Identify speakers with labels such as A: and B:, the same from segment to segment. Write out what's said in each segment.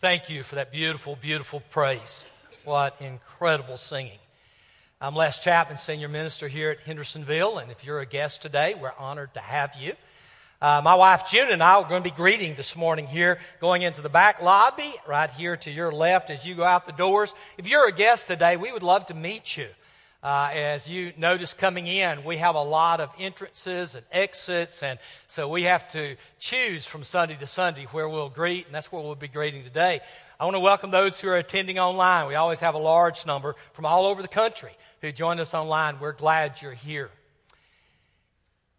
A: Thank you for that beautiful, beautiful praise. What incredible singing. I'm Les Chapman, Senior Minister here at Hendersonville, and if you're a guest today, we're honored to have you. Uh, my wife June and I are going to be greeting this morning here, going into the back lobby, right here to your left as you go out the doors. If you're a guest today, we would love to meet you. Uh, as you notice coming in, we have a lot of entrances and exits, and so we have to choose from Sunday to Sunday where we'll greet, and that's where we'll be greeting today. I want to welcome those who are attending online. We always have a large number from all over the country who join us online. We're glad you're here.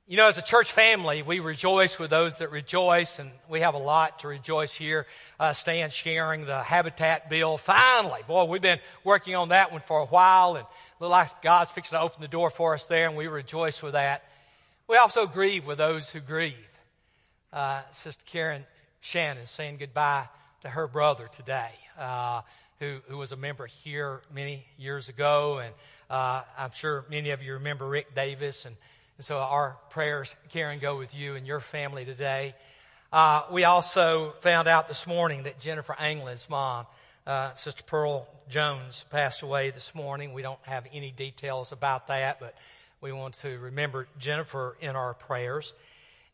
A: You know, as a church family, we rejoice with those that rejoice, and we have a lot to rejoice here. Uh, Stan sharing the Habitat bill. Finally, boy, we've been working on that one for a while, and look like God's fixing to open the door for us there, and we rejoice with that. We also grieve with those who grieve. Uh, Sister Karen Shannon saying goodbye to her brother today, uh, who, who was a member here many years ago, and uh, I'm sure many of you remember Rick Davis and and so our prayers, Karen, go with you and your family today. Uh, we also found out this morning that Jennifer Anglin's mom, uh, Sister Pearl Jones, passed away this morning. We don't have any details about that, but we want to remember Jennifer in our prayers.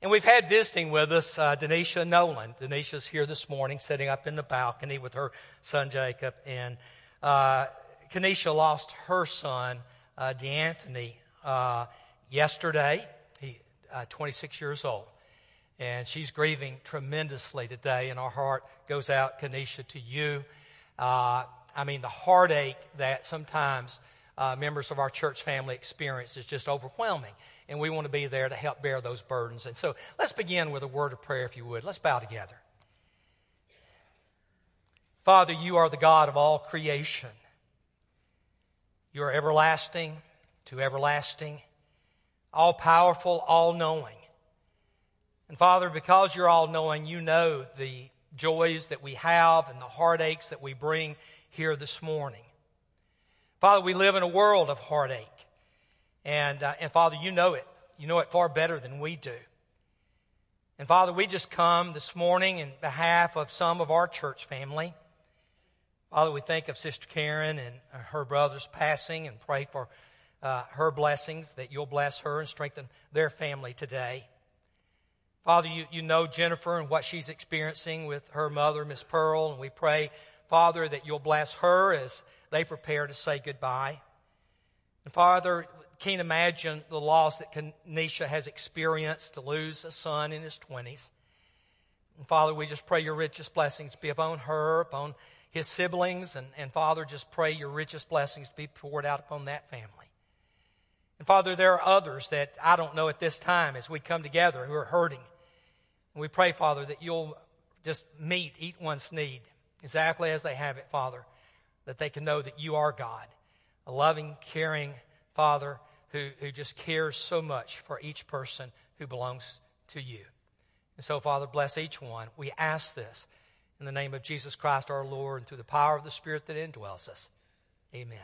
A: And we've had visiting with us uh, Denisha Nolan. Denisha's here this morning, sitting up in the balcony with her son Jacob. And uh, Kenesha lost her son, uh, DeAnthony, uh, yesterday. He, uh, 26 years old. And she's grieving tremendously today, and our heart goes out, Kenesha, to you. Uh, I mean, the heartache that sometimes uh, members of our church family experience is just overwhelming, and we want to be there to help bear those burdens. And so let's begin with a word of prayer, if you would. Let's bow together. Father, you are the God of all creation. You are everlasting to everlasting all powerful, all knowing. And Father, because you're all knowing, you know the joys that we have and the heartaches that we bring here this morning. Father, we live in a world of heartache. And, uh, and Father, you know it. You know it far better than we do. And Father, we just come this morning in behalf of some of our church family. Father, we think of Sister Karen and her brother's passing and pray for uh, her blessings, that you'll bless her and strengthen their family today. Father, you, you know Jennifer and what she's experiencing with her mother, Miss Pearl, and we pray, Father, that you'll bless her as they prepare to say goodbye. And Father, can't imagine the loss that Kenesha has experienced to lose a son in his 20s. And Father, we just pray your richest blessings be upon her, upon his siblings, and, and Father, just pray your richest blessings be poured out upon that family. And Father, there are others that I don't know at this time as we come together who are hurting. And we pray, Father, that you'll just meet each one's need exactly as they have it, Father, that they can know that you are God, a loving, caring Father who, who just cares so much for each person who belongs to you. And so, Father, bless each one. We ask this in the name of Jesus Christ our Lord and through the power of the Spirit that indwells us. Amen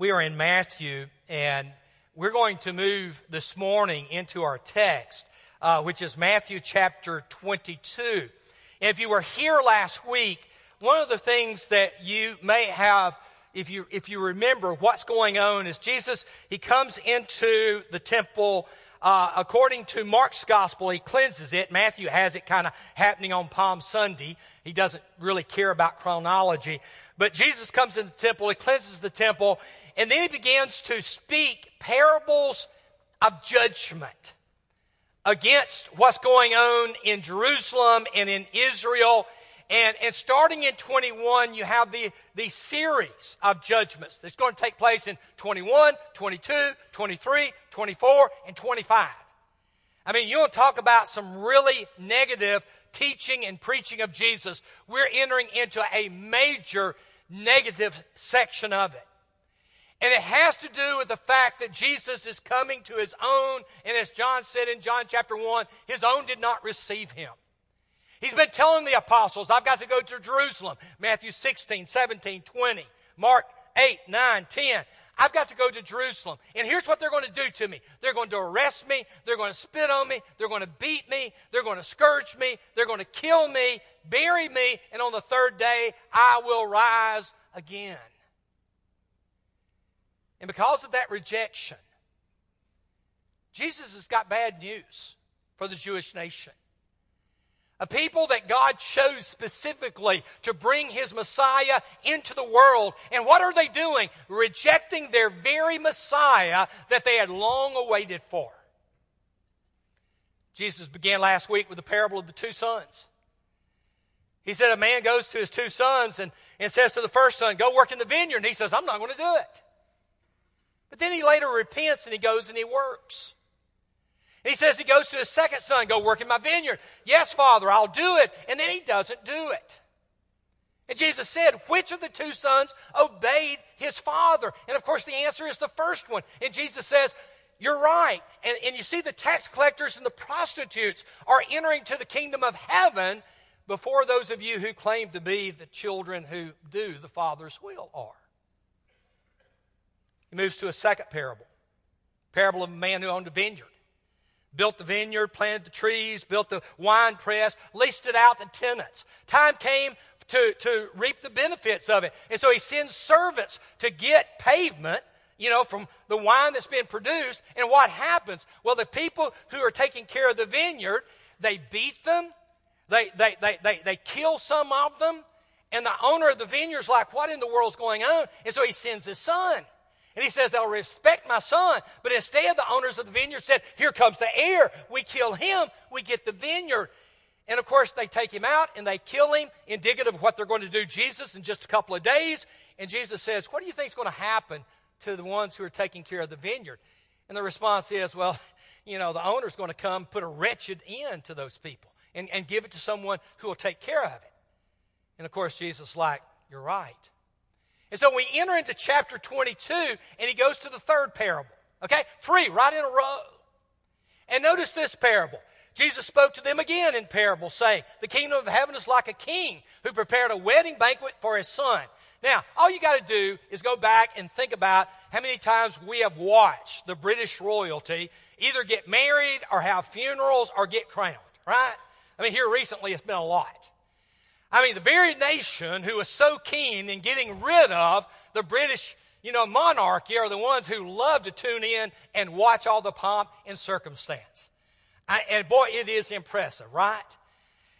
A: we are in Matthew, and we're going to move this morning into our text, uh, which is Matthew chapter 22. And if you were here last week, one of the things that you may have, if you, if you remember what's going on, is Jesus, he comes into the temple. Uh, according to Mark's gospel, he cleanses it. Matthew has it kind of happening on Palm Sunday. He doesn't really care about chronology. But Jesus comes in the temple, he cleanses the temple, and then he begins to speak parables of judgment against what's going on in Jerusalem and in Israel. And, and starting in 21, you have the, the series of judgments that's going to take place in 21, 22, 23, 24, and 25. I mean, you want to talk about some really negative teaching and preaching of Jesus. We're entering into a major negative section of it. And it has to do with the fact that Jesus is coming to his own, and as John said in John chapter 1, his own did not receive him. He's been telling the apostles, I've got to go to Jerusalem. Matthew 16, 17, 20, Mark 8, 9, 10. I've got to go to Jerusalem. And here's what they're going to do to me they're going to arrest me, they're going to spit on me, they're going to beat me, they're going to scourge me, they're going to kill me, bury me, and on the third day I will rise again. And because of that rejection, Jesus has got bad news for the Jewish nation. A people that God chose specifically to bring his Messiah into the world. And what are they doing? Rejecting their very Messiah that they had long awaited for. Jesus began last week with the parable of the two sons. He said a man goes to his two sons and, and says to the first son, Go work in the vineyard. And he says, I'm not going to do it. But then he later repents and he goes and he works. He says he goes to his second son, go work in my vineyard. Yes, Father, I'll do it. And then he doesn't do it. And Jesus said, which of the two sons obeyed his father? And of course, the answer is the first one. And Jesus says, you're right. And, and you see, the tax collectors and the prostitutes are entering to the kingdom of heaven before those of you who claim to be the children who do the Father's will are. He moves to a second parable parable of a man who owned a vineyard built the vineyard, planted the trees, built the wine press, leased it out to tenants. Time came to, to reap the benefits of it. And so he sends servants to get pavement, you know, from the wine that's been produced. And what happens? Well, the people who are taking care of the vineyard, they beat them, they, they, they, they, they kill some of them, and the owner of the vineyard's like, what in the world's going on? And so he sends his son. And he says, they'll respect my son. But instead, the owners of the vineyard said, here comes the heir. We kill him, we get the vineyard. And of course, they take him out and they kill him, indicative of what they're going to do Jesus in just a couple of days. And Jesus says, What do you think is going to happen to the ones who are taking care of the vineyard? And the response is, Well, you know, the owner's going to come put a wretched end to those people and, and give it to someone who will take care of it. And of course, Jesus like, You're right. And so we enter into chapter 22, and he goes to the third parable. Okay? Three, right in a row. And notice this parable. Jesus spoke to them again in parable, saying, The kingdom of heaven is like a king who prepared a wedding banquet for his son. Now, all you got to do is go back and think about how many times we have watched the British royalty either get married or have funerals or get crowned, right? I mean, here recently it's been a lot. I mean, the very nation who was so keen in getting rid of the British, you know, monarchy are the ones who love to tune in and watch all the pomp and circumstance. I, and boy, it is impressive, right?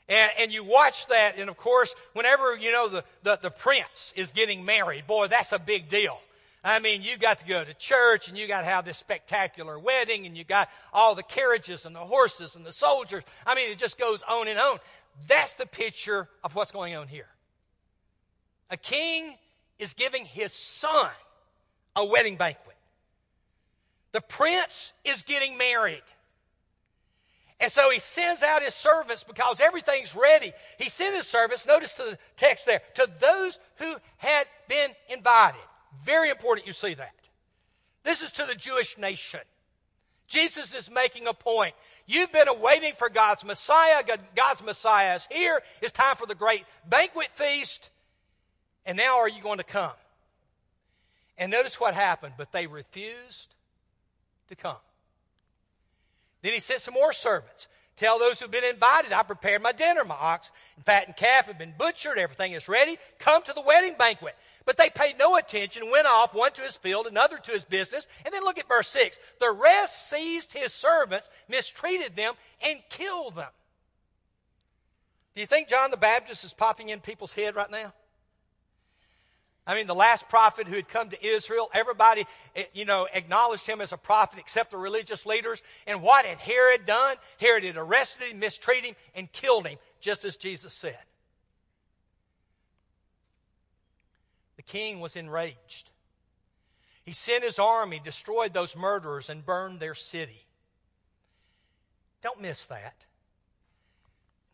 A: And, and, you watch that, and of course, whenever, you know, the, the, the prince is getting married, boy, that's a big deal. I mean, you got to go to church and you got to have this spectacular wedding and you got all the carriages and the horses and the soldiers. I mean, it just goes on and on. That's the picture of what's going on here. A king is giving his son a wedding banquet. The prince is getting married. And so he sends out his servants because everything's ready. He sent his servants, notice to the text there, to those who had been invited. Very important you see that. This is to the Jewish nation. Jesus is making a point. You've been awaiting for God's Messiah. God's Messiah is here. It's time for the great banquet feast. And now are you going to come? And notice what happened. But they refused to come. Then he sent some more servants. Tell those who've been invited, I prepared my dinner. My ox and fattened calf have been butchered. Everything is ready. Come to the wedding banquet. But they paid no attention, went off, one to his field, another to his business. And then look at verse 6. The rest seized his servants, mistreated them, and killed them. Do you think John the Baptist is popping in people's head right now? I mean, the last prophet who had come to Israel, everybody, eh, you know, acknowledged him as a prophet except the religious leaders. And what had Herod done? Herod had arrested him, mistreated him, and killed him, just as Jesus said. The king was enraged. He sent his army, destroyed those murderers, and burned their city. Don't miss that.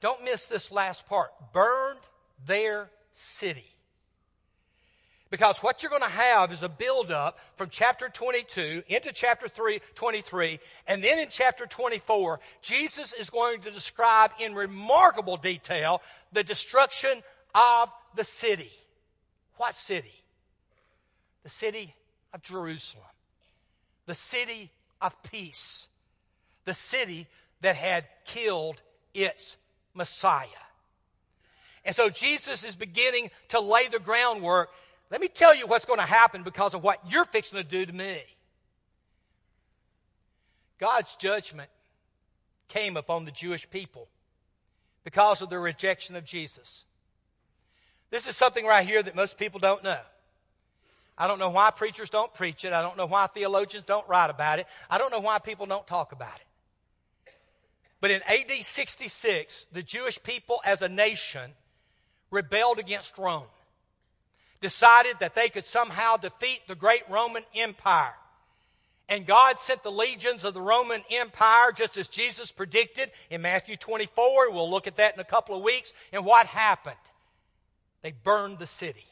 A: Don't miss this last part. Burned their city. Because what you're going to have is a buildup from chapter 22 into chapter 3, 23, and then in chapter 24, Jesus is going to describe in remarkable detail the destruction of the city. What city? The city of Jerusalem, the city of peace, the city that had killed its Messiah. And so Jesus is beginning to lay the groundwork. Let me tell you what's going to happen because of what you're fixing to do to me. God's judgment came upon the Jewish people because of their rejection of Jesus. This is something right here that most people don't know. I don't know why preachers don't preach it. I don't know why theologians don't write about it. I don't know why people don't talk about it. But in AD 66, the Jewish people as a nation rebelled against Rome, decided that they could somehow defeat the great Roman Empire. And God sent the legions of the Roman Empire just as Jesus predicted in Matthew 24. We'll look at that in a couple of weeks. And what happened? They burned the city.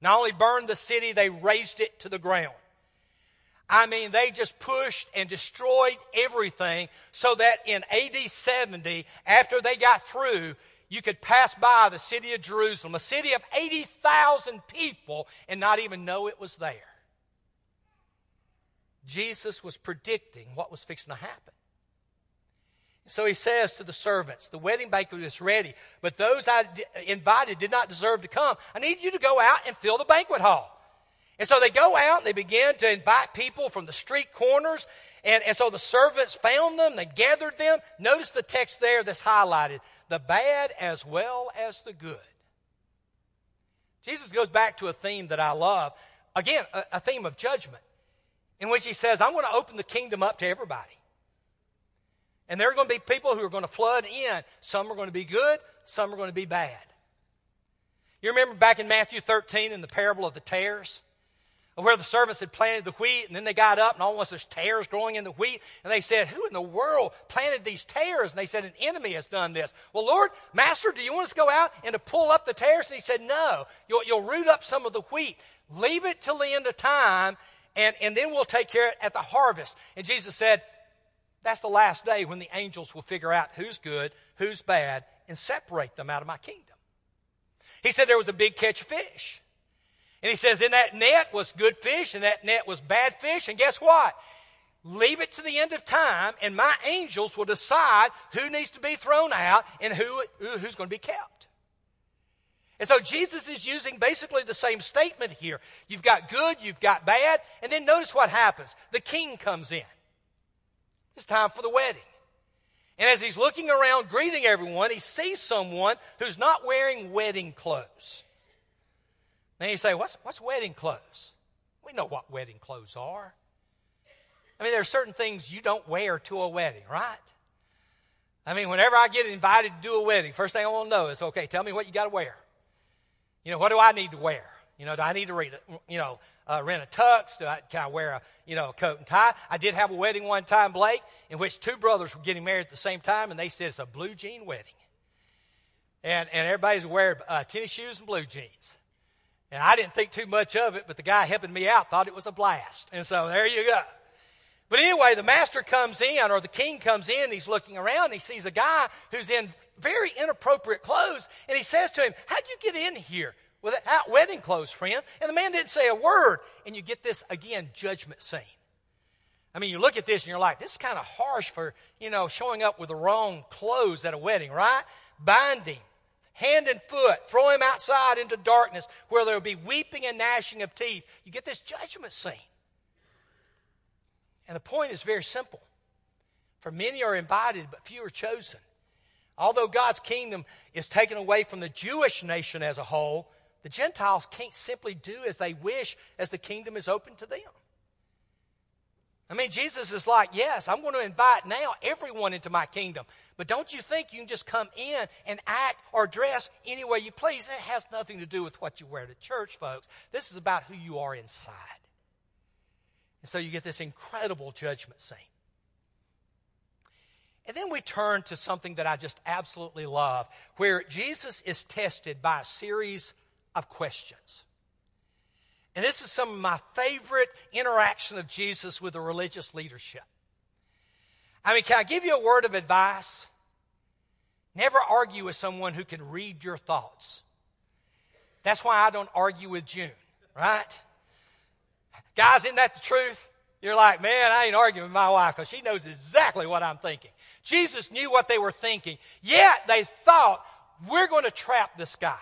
A: Not only burned the city, they razed it to the ground. I mean, they just pushed and destroyed everything so that in AD 70, after they got through, you could pass by the city of Jerusalem, a city of 80,000 people, and not even know it was there. Jesus was predicting what was fixing to happen. So he says to the servants, The wedding banquet is ready, but those I invited did not deserve to come. I need you to go out and fill the banquet hall. And so they go out and they begin to invite people from the street corners. And, and so the servants found them, they gathered them. Notice the text there that's highlighted the bad as well as the good. Jesus goes back to a theme that I love. Again, a, a theme of judgment in which he says, I'm going to open the kingdom up to everybody. And there are going to be people who are going to flood in. Some are going to be good, some are going to be bad. You remember back in Matthew 13 in the parable of the tares? Where the servants had planted the wheat, and then they got up, and almost there's tares growing in the wheat. And they said, Who in the world planted these tares? And they said, An enemy has done this. Well, Lord, Master, do you want us to go out and to pull up the tares? And he said, No. You'll, you'll root up some of the wheat. Leave it till the end of time, and, and then we'll take care of it at the harvest. And Jesus said, That's the last day when the angels will figure out who's good, who's bad, and separate them out of my kingdom. He said there was a big catch of fish. And he says, In that net was good fish, and that net was bad fish. And guess what? Leave it to the end of time, and my angels will decide who needs to be thrown out and who, who's going to be kept. And so Jesus is using basically the same statement here. You've got good, you've got bad, and then notice what happens. The king comes in. It's time for the wedding. And as he's looking around greeting everyone, he sees someone who's not wearing wedding clothes. Then you say, what's, what's wedding clothes? We know what wedding clothes are. I mean, there are certain things you don't wear to a wedding, right? I mean, whenever I get invited to do a wedding, first thing I want to know is, okay, tell me what you got to wear. You know, what do I need to wear? You know, do I need to read, you know, uh, rent a tux? Do I, can I wear a, you know, a coat and tie? I did have a wedding one time, Blake, in which two brothers were getting married at the same time, and they said it's a blue jean wedding. And, and everybody's wearing uh, tennis shoes and blue jeans. And I didn't think too much of it, but the guy helping me out thought it was a blast. And so there you go. But anyway, the master comes in, or the king comes in, he's looking around, he sees a guy who's in very inappropriate clothes, and he says to him, How'd you get in here without wedding clothes, friend? And the man didn't say a word. And you get this, again, judgment scene. I mean, you look at this and you're like, this is kind of harsh for, you know, showing up with the wrong clothes at a wedding, right? Binding, hand and foot, throw him outside into darkness where there will be weeping and gnashing of teeth. You get this judgment scene. And the point is very simple. For many are invited, but few are chosen. Although God's kingdom is taken away from the Jewish nation as a whole, the Gentiles can't simply do as they wish as the kingdom is open to them. I mean, Jesus is like, yes, I'm going to invite now everyone into my kingdom. But don't you think you can just come in and act or dress any way you please? And it has nothing to do with what you wear to church, folks. This is about who you are inside. And so you get this incredible judgment scene. And then we turn to something that I just absolutely love, where Jesus is tested by a series of questions. And this is some of my favorite interaction of Jesus with the religious leadership. I mean, can I give you a word of advice? Never argue with someone who can read your thoughts. That's why I don't argue with June, right? Guys, isn't that the truth? You're like, man, I ain't arguing with my wife because she knows exactly what I'm thinking. Jesus knew what they were thinking, yet they thought, we're going to trap this guy.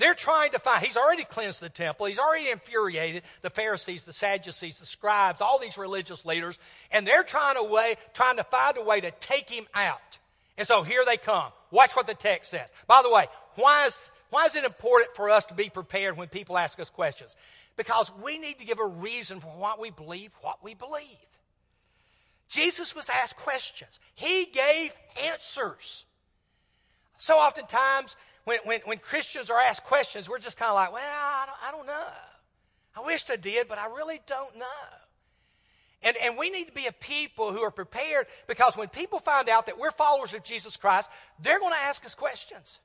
A: They're trying to find, he's already cleansed the temple. He's already infuriated the Pharisees, the Sadducees, the scribes, all these religious leaders, and they're trying to way, trying to find a way to take him out. And so here they come. Watch what the text says. By the way, why is, why is it important for us to be prepared when people ask us questions? Because we need to give a reason for what we believe, what we believe. Jesus was asked questions. He gave answers. So oftentimes, when, when, when Christians are asked questions, we're just kind of like, well, I don't, I don't know. I wish I did, but I really don't know. And, and we need to be a people who are prepared because when people find out that we're followers of Jesus Christ, they're going to ask us questions.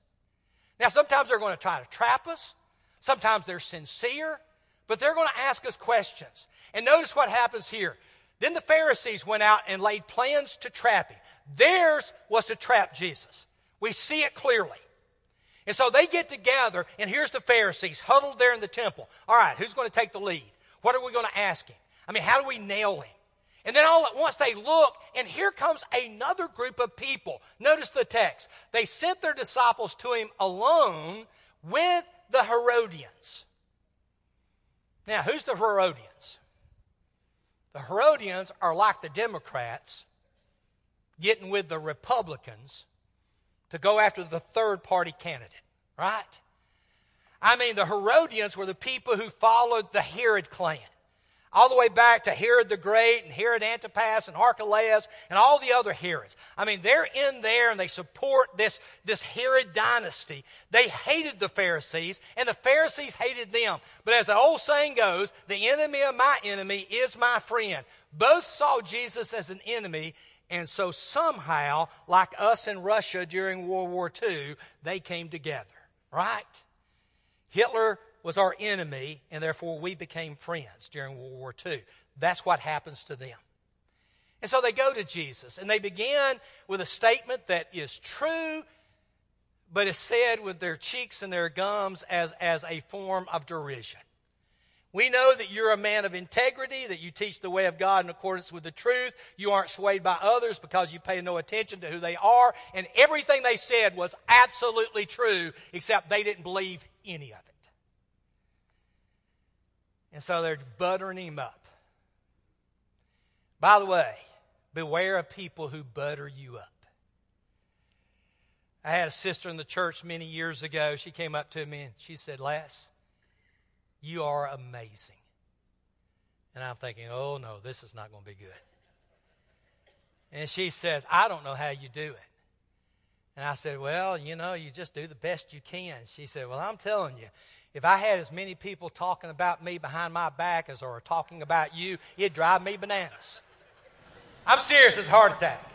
A: Now, sometimes they're going to try to trap us. Sometimes they're sincere, but they're going to ask us questions. And notice what happens here. Then the Pharisees went out and laid plans to trap him. Theirs was to trap Jesus. We see it clearly. And so they get together, and here's the Pharisees huddled there in the temple. All right, who's going to take the lead? What are we going to ask him? I mean, how do we nail him? And then all at once they look, and here comes another group of people. Notice the text. They sent their disciples to him alone with the Herodians. Now, who's the Herodians? The Herodians are like the Democrats getting with the Republicans to go after the third party candidate, right? I mean, the Herodians were the people who followed the Herod clan. All the way back to Herod the Great and Herod Antipas and Archelaus and all the other Herods. I mean, they're in there and they support this, this Herod dynasty. They hated the Pharisees and the Pharisees hated them. But as the old saying goes, the enemy of my enemy is my friend. Both saw Jesus as an enemy and so somehow, like us in Russia during World War II, they came together, right? Hitler was our enemy, and therefore we became friends during World War II. That's what happens to them. And so they go to Jesus, and they begin with a statement that is true, but is said with their cheeks and their gums as, as a form of derision. We know that you're a man of integrity, that you teach the way of God in accordance with the truth. You aren't swayed by others because you pay no attention to who they are. And everything they said was absolutely true, except they didn't believe any of it. And so they're buttering him up. By the way, beware of people who butter you up. I had a sister in the church many years ago. She came up to me and she said, Les, you are amazing. And I'm thinking, oh no, this is not going to be good. And she says, I don't know how you do it. And I said, Well, you know, you just do the best you can. She said, Well, I'm telling you, if I had as many people talking about me behind my back as are talking about you, it'd drive me bananas. I'm serious, it's a heart attack.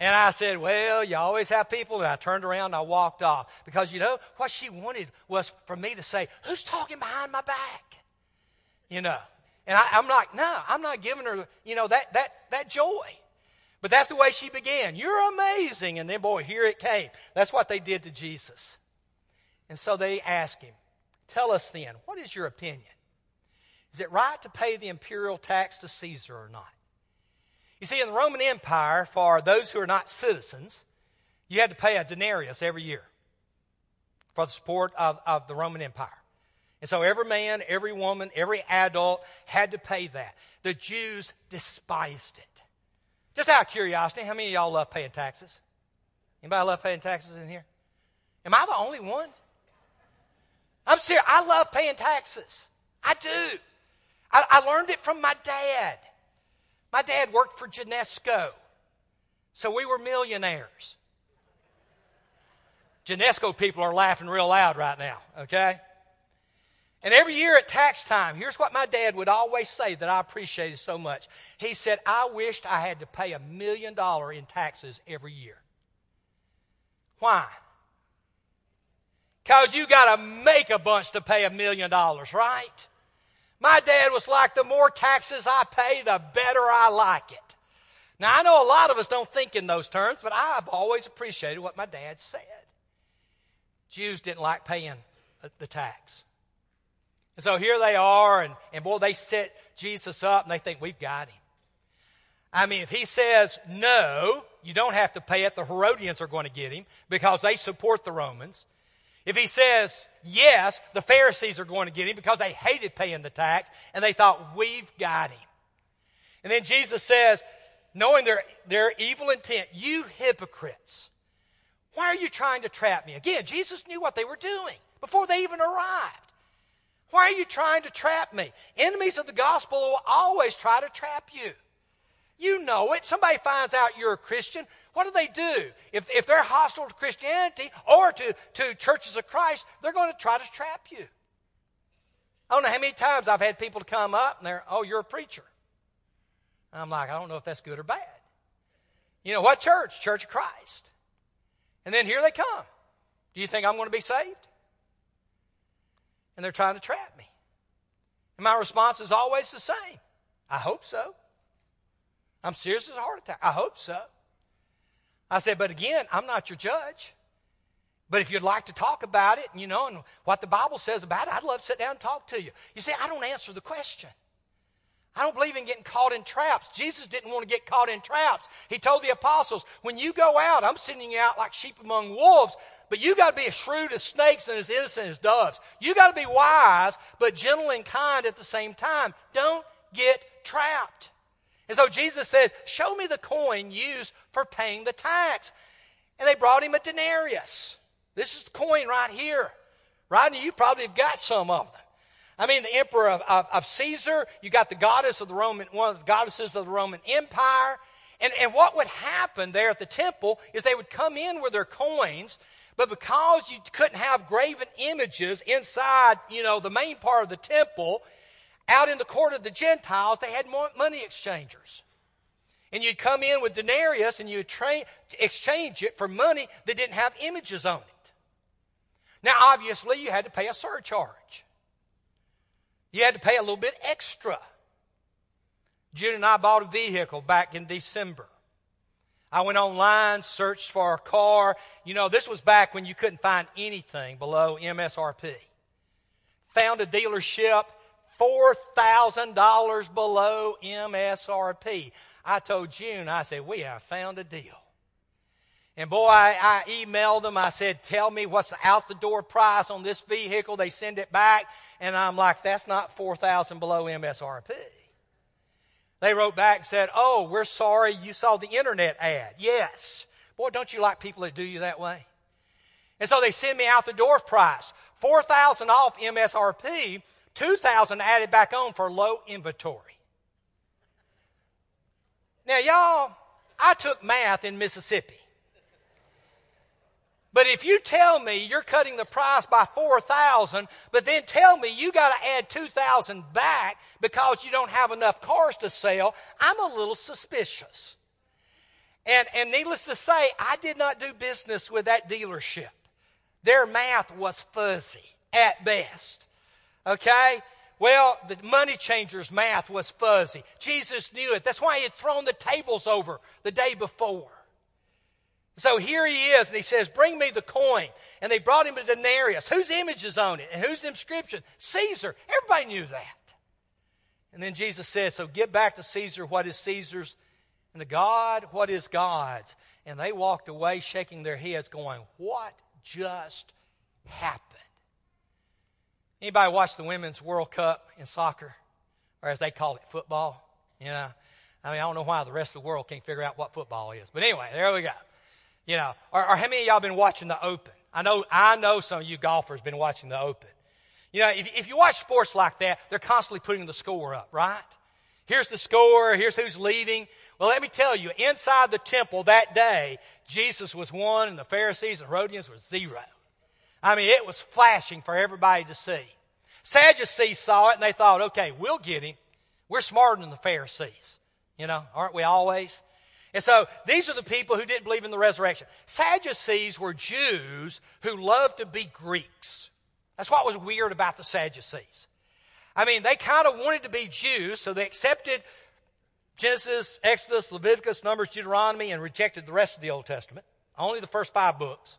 A: And I said, Well, you always have people. And I turned around and I walked off. Because, you know, what she wanted was for me to say, Who's talking behind my back? You know. And I, am like, No, I'm not giving her, you know, that, that, that joy. But that's the way she began. You're amazing. And then, boy, here it came. That's what they did to Jesus. And so they asked him, Tell us then, what is your opinion? Is it right to pay the imperial tax to Caesar or not? You see, in the Roman Empire, for those who are not citizens, you had to pay a denarius every year for the support of, of the Roman Empire. And so every man, every woman, every adult had to pay that. The Jews despised it. Just out of curiosity, how many of y'all love paying taxes? Anybody love paying taxes in here? Am I the only one? I'm serious. I love paying taxes. I do. I, I learned it from my dad. My dad worked for Genesco, so we were millionaires. Genesco people are laughing real loud right now, okay? And every year at tax time, here's what my dad would always say that I appreciated so much. He said, I wished I had to pay a million dollar in taxes every year. Why? Because you got to make a bunch to pay a million dollars, right? My dad was like, the more taxes I pay, the better I like it. Now, I know a lot of us don't think in those terms, but I've always appreciated what my dad said. Jews didn't like paying the tax. And so here they are, and, and boy, they set Jesus up and they think, we've got him. I mean, if he says no, you don't have to pay it, the Herodians are going to get him because they support the Romans. If he says yes, the Pharisees are going to get him because they hated paying the tax and they thought, we've got him. And then Jesus says, knowing their, their evil intent, you hypocrites, why are you trying to trap me? Again, Jesus knew what they were doing before they even arrived. Why are you trying to trap me? Enemies of the gospel will always try to trap you. You know it. Somebody finds out you're a Christian. What do they do? If, if they're hostile to Christianity or to, to churches of Christ, they're going to try to trap you. I don't know how many times I've had people come up and they're, oh, you're a preacher. I'm like, I don't know if that's good or bad. You know, what church? Church of Christ. And then here they come. Do you think I'm going to be saved? And they're trying to trap me. And my response is always the same. I hope so. I'm serious as a heart attack. I hope so. I said, but again, I'm not your judge. But if you'd like to talk about it, you know, and what the Bible says about it, I'd love to sit down and talk to you. You see, I don't answer the question. I don't believe in getting caught in traps. Jesus didn't want to get caught in traps. He told the apostles, when you go out, I'm sending you out like sheep among wolves, but you got to be as shrewd as snakes and as innocent as doves. You got to be wise, but gentle and kind at the same time. Don't get trapped. And so Jesus said, Show me the coin used for paying the tax. And they brought him a denarius. This is the coin right here. Rodney, you probably have got some of them. I mean, the emperor of, of, of, Caesar, you got the goddess of the Roman, one of the goddesses of the Roman Empire. And, and what would happen there at the temple is they would come in with their coins, but because you couldn't have graven images inside, you know, the main part of the temple, out in the court of the Gentiles, they had money exchangers. And you'd come in with denarius and you'd tra- exchange it for money that didn't have images on it. Now, obviously, you had to pay a surcharge. You had to pay a little bit extra. June and I bought a vehicle back in December. I went online, searched for a car. You know, this was back when you couldn't find anything below MSRP. Found a dealership $4,000 below MSRP. I told June, I said, we have found a deal. And boy, I, I, emailed them. I said, tell me what's the out the door price on this vehicle. They send it back. And I'm like, that's not 4,000 below MSRP. They wrote back and said, oh, we're sorry you saw the internet ad. Yes. Boy, don't you like people that do you that way? And so they send me out the door price. 4,000 off MSRP 2,000 added back on for low inventory. Now, y'all, I took math in Mississippi. But if you tell me you're cutting the price by 4,000, but then tell me you got to add 2,000 back because you don't have enough cars to sell, I'm a little suspicious. And, and needless to say, I did not do business with that dealership. Their math was fuzzy at best. Okay? Well, the money changer's math was fuzzy. Jesus knew it. That's why he had thrown the tables over the day before. So here he is, and he says, Bring me the coin. And they brought him a denarius. Whose image is on it? And whose inscription? Caesar. Everybody knew that. And then Jesus says, So give back to Caesar what is Caesar's, and to God what is God's. And they walked away shaking their heads, going, What just happened? Anybody watch the Women's World Cup in soccer? Or as they call it, football? You know? I mean, I don't know why the rest of the world can't figure out what football is. But anyway, there we go. You know, or, or how many of y'all been watching the Open? I know, I know some of you golfers been watching the Open. You know, if, if you watch sports like that, they're constantly putting the score up, right? Here's the score, here's who's leading. Well, let me tell you, inside the temple that day, Jesus was one and the Pharisees and Herodians were zero. I mean, it was flashing for everybody to see. Sadducees saw it and they thought, okay, we'll get him. We're smarter than the Pharisees. You know, aren't we always? And so these are the people who didn't believe in the resurrection. Sadducees were Jews who loved to be Greeks. That's what was weird about the Sadducees. I mean, they kind of wanted to be Jews, so they accepted Genesis, Exodus, Leviticus, Numbers, Deuteronomy, and rejected the rest of the Old Testament. Only the first five books.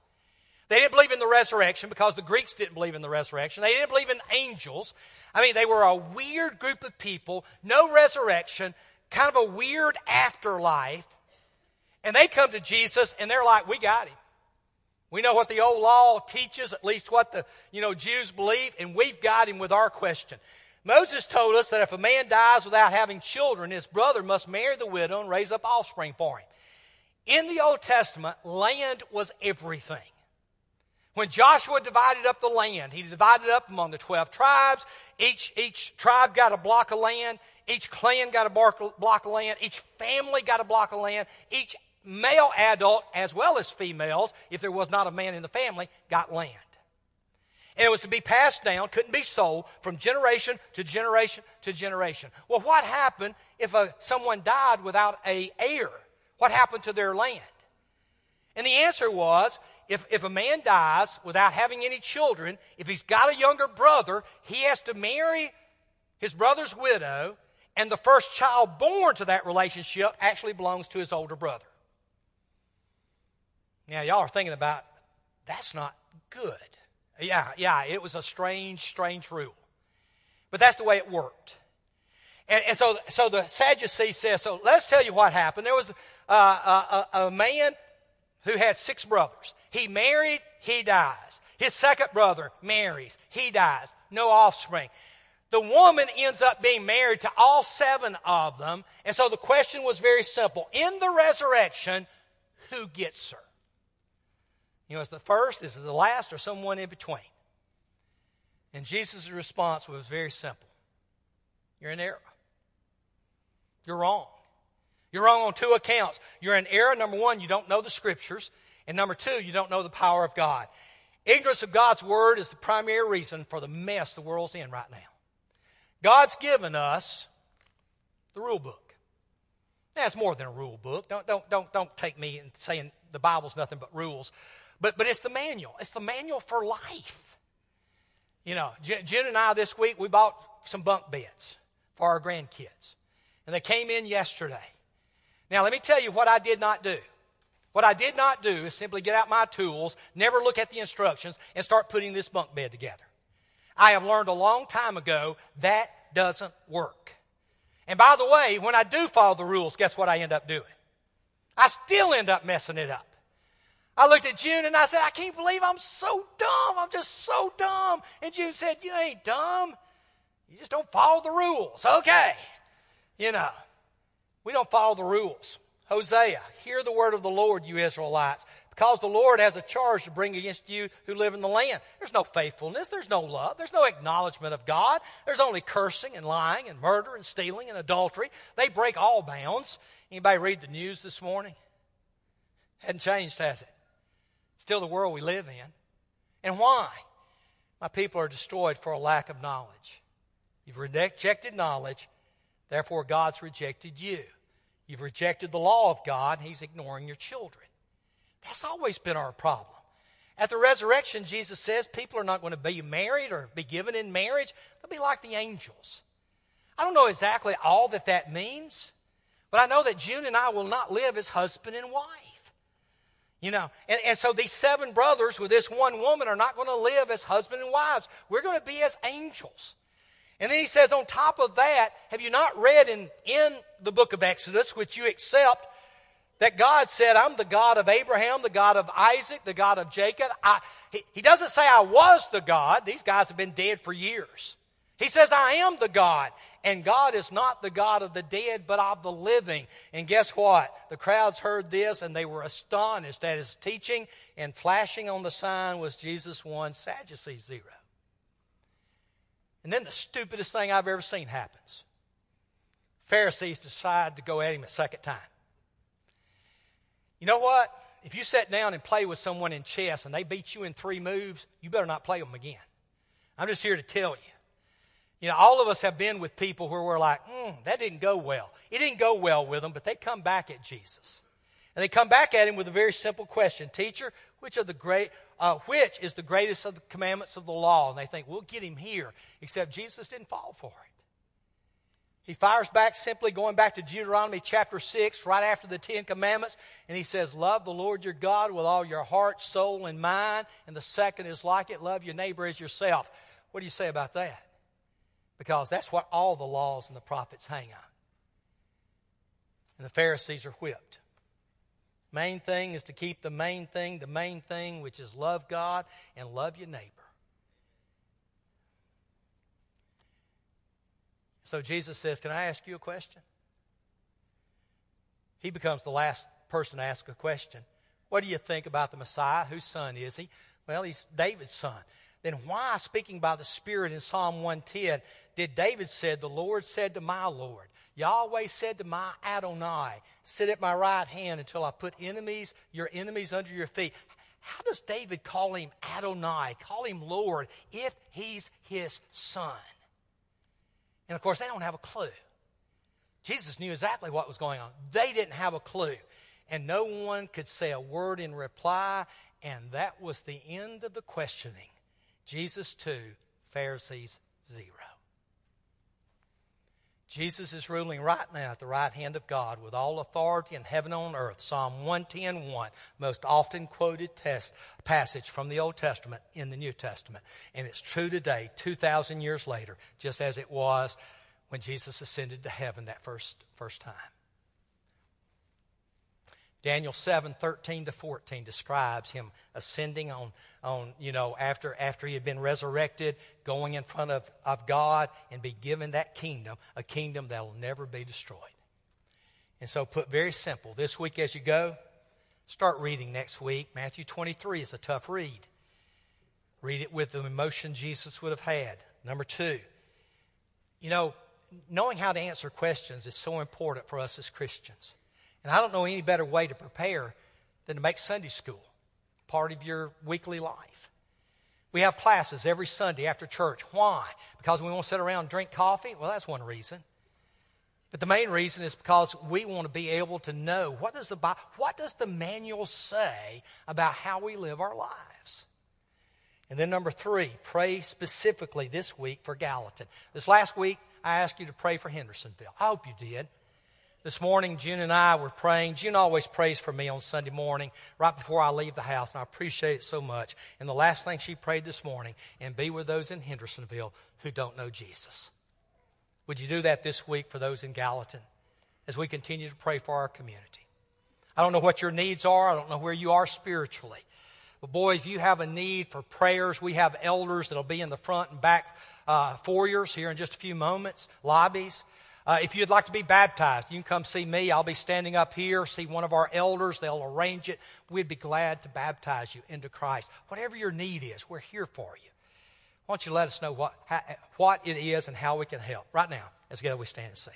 A: They didn't believe in the resurrection because the Greeks didn't believe in the resurrection. They didn't believe in angels. I mean, they were a weird group of people, no resurrection, kind of a weird afterlife. And they come to Jesus and they're like, We got him. We know what the old law teaches, at least what the you know Jews believe, and we've got him with our question. Moses told us that if a man dies without having children, his brother must marry the widow and raise up offspring for him. In the Old Testament, land was everything. When Joshua divided up the land, he divided up among the 12 tribes. Each, each tribe got a block of land. Each clan got a block of land. Each family got a block of land. Each male adult, as well as females, if there was not a man in the family, got land. And it was to be passed down, couldn't be sold from generation to generation to generation. Well, what happened if a, someone died without a heir? What happened to their land? And the answer was if, if a man dies without having any children, if he's got a younger brother, he has to marry his brother's widow, and the first child born to that relationship actually belongs to his older brother. Now, y'all are thinking about that's not good. Yeah, yeah, it was a strange, strange rule. But that's the way it worked. And, and so, so the Sadducee says, so let's tell you what happened. There was uh, a, a, a man who had six brothers. He married, he dies. His second brother marries, he dies. No offspring. The woman ends up being married to all seven of them. And so the question was very simple. In the resurrection, who gets her? You know, is the first, is it the last, or someone in between? And Jesus' response was very simple You're in error. You're wrong. You're wrong on two accounts. You're in error. Number one, you don't know the scriptures. And number two, you don't know the power of God. Ignorance of God's word is the primary reason for the mess the world's in right now. God's given us the rule book. It's more than a rule book. Don't, don't, don't, don't take me and saying the Bible's nothing but rules. But, but it's the manual. It's the manual for life. You know, Jen and I this week, we bought some bunk beds for our grandkids. And they came in yesterday. Now, let me tell you what I did not do. What I did not do is simply get out my tools, never look at the instructions, and start putting this bunk bed together. I have learned a long time ago that doesn't work. And by the way, when I do follow the rules, guess what I end up doing? I still end up messing it up. I looked at June and I said, I can't believe I'm so dumb. I'm just so dumb. And June said, You ain't dumb. You just don't follow the rules. Okay. You know, we don't follow the rules. Hosea, hear the word of the Lord, you Israelites, because the Lord has a charge to bring against you who live in the land. There's no faithfulness. There's no love. There's no acknowledgement of God. There's only cursing and lying and murder and stealing and adultery. They break all bounds. Anybody read the news this morning? Hadn't changed, has it? Still the world we live in. And why? My people are destroyed for a lack of knowledge. You've rejected knowledge, therefore God's rejected you. You've rejected the law of God, and He's ignoring your children. That's always been our problem. At the resurrection, Jesus says people are not going to be married or be given in marriage. They'll be like the angels. I don't know exactly all that that means, but I know that June and I will not live as husband and wife. You know, and, and so these seven brothers with this one woman are not going to live as husband and wives. We're going to be as angels. And then he says, on top of that, have you not read in, in the book of Exodus, which you accept, that God said, I'm the God of Abraham, the God of Isaac, the God of Jacob. I, he, he doesn't say I was the God. These guys have been dead for years. He says, I am the God. And God is not the God of the dead, but of the living. And guess what? The crowds heard this and they were astonished at his teaching, and flashing on the sign was Jesus 1, Sadducees 0. And then the stupidest thing I've ever seen happens. Pharisees decide to go at him a second time. You know what? If you sat down and play with someone in chess and they beat you in three moves, you better not play them again. I'm just here to tell you. You know, all of us have been with people where we're like, mm, that didn't go well. It didn't go well with them, but they come back at Jesus. And they come back at him with a very simple question Teacher, which, of the great, uh, which is the greatest of the commandments of the law? And they think, we'll get him here. Except Jesus didn't fall for it. He fires back simply going back to Deuteronomy chapter 6, right after the Ten Commandments, and he says, Love the Lord your God with all your heart, soul, and mind. And the second is like it, love your neighbor as yourself. What do you say about that? Because that's what all the laws and the prophets hang on. And the Pharisees are whipped. Main thing is to keep the main thing, the main thing, which is love God and love your neighbor. So Jesus says, Can I ask you a question? He becomes the last person to ask a question. What do you think about the Messiah? Whose son is he? Well, he's David's son. Then why, speaking by the Spirit in Psalm 110, did David said, The Lord said to my Lord, Yahweh said to my Adonai, Sit at my right hand until I put enemies, your enemies under your feet. How does David call him Adonai, call him Lord, if he's his son? And of course, they don't have a clue. Jesus knew exactly what was going on. They didn't have a clue. And no one could say a word in reply. And that was the end of the questioning. Jesus 2, Pharisees 0. Jesus is ruling right now at the right hand of God with all authority in heaven and on earth. Psalm 110 1, most often quoted test, passage from the Old Testament in the New Testament. And it's true today, 2,000 years later, just as it was when Jesus ascended to heaven that first, first time. Daniel 7, 13 to 14 describes him ascending on, on you know, after, after he had been resurrected, going in front of, of God and be given that kingdom, a kingdom that will never be destroyed. And so, put very simple, this week as you go, start reading next week. Matthew 23 is a tough read. Read it with the emotion Jesus would have had. Number two, you know, knowing how to answer questions is so important for us as Christians. And I don't know any better way to prepare than to make Sunday school part of your weekly life. We have classes every Sunday after church. Why? Because we want to sit around and drink coffee? Well, that's one reason. But the main reason is because we want to be able to know what does the what does the manual say about how we live our lives. And then number three, pray specifically this week for Gallatin. This last week, I asked you to pray for Hendersonville. I hope you did. This morning, June and I were praying. June always prays for me on Sunday morning right before I leave the house, and I appreciate it so much. And the last thing she prayed this morning, and be with those in Hendersonville who don't know Jesus. Would you do that this week for those in Gallatin as we continue to pray for our community? I don't know what your needs are. I don't know where you are spiritually. But boy, if you have a need for prayers, we have elders that'll be in the front and back uh, foyers here in just a few moments, lobbies. Uh, if you'd like to be baptized, you can come see me. I'll be standing up here, see one of our elders. They'll arrange it. We'd be glad to baptize you into Christ. Whatever your need is, we're here for you. Why don't you let us know what, how, what it is and how we can help right now as we stand and sing.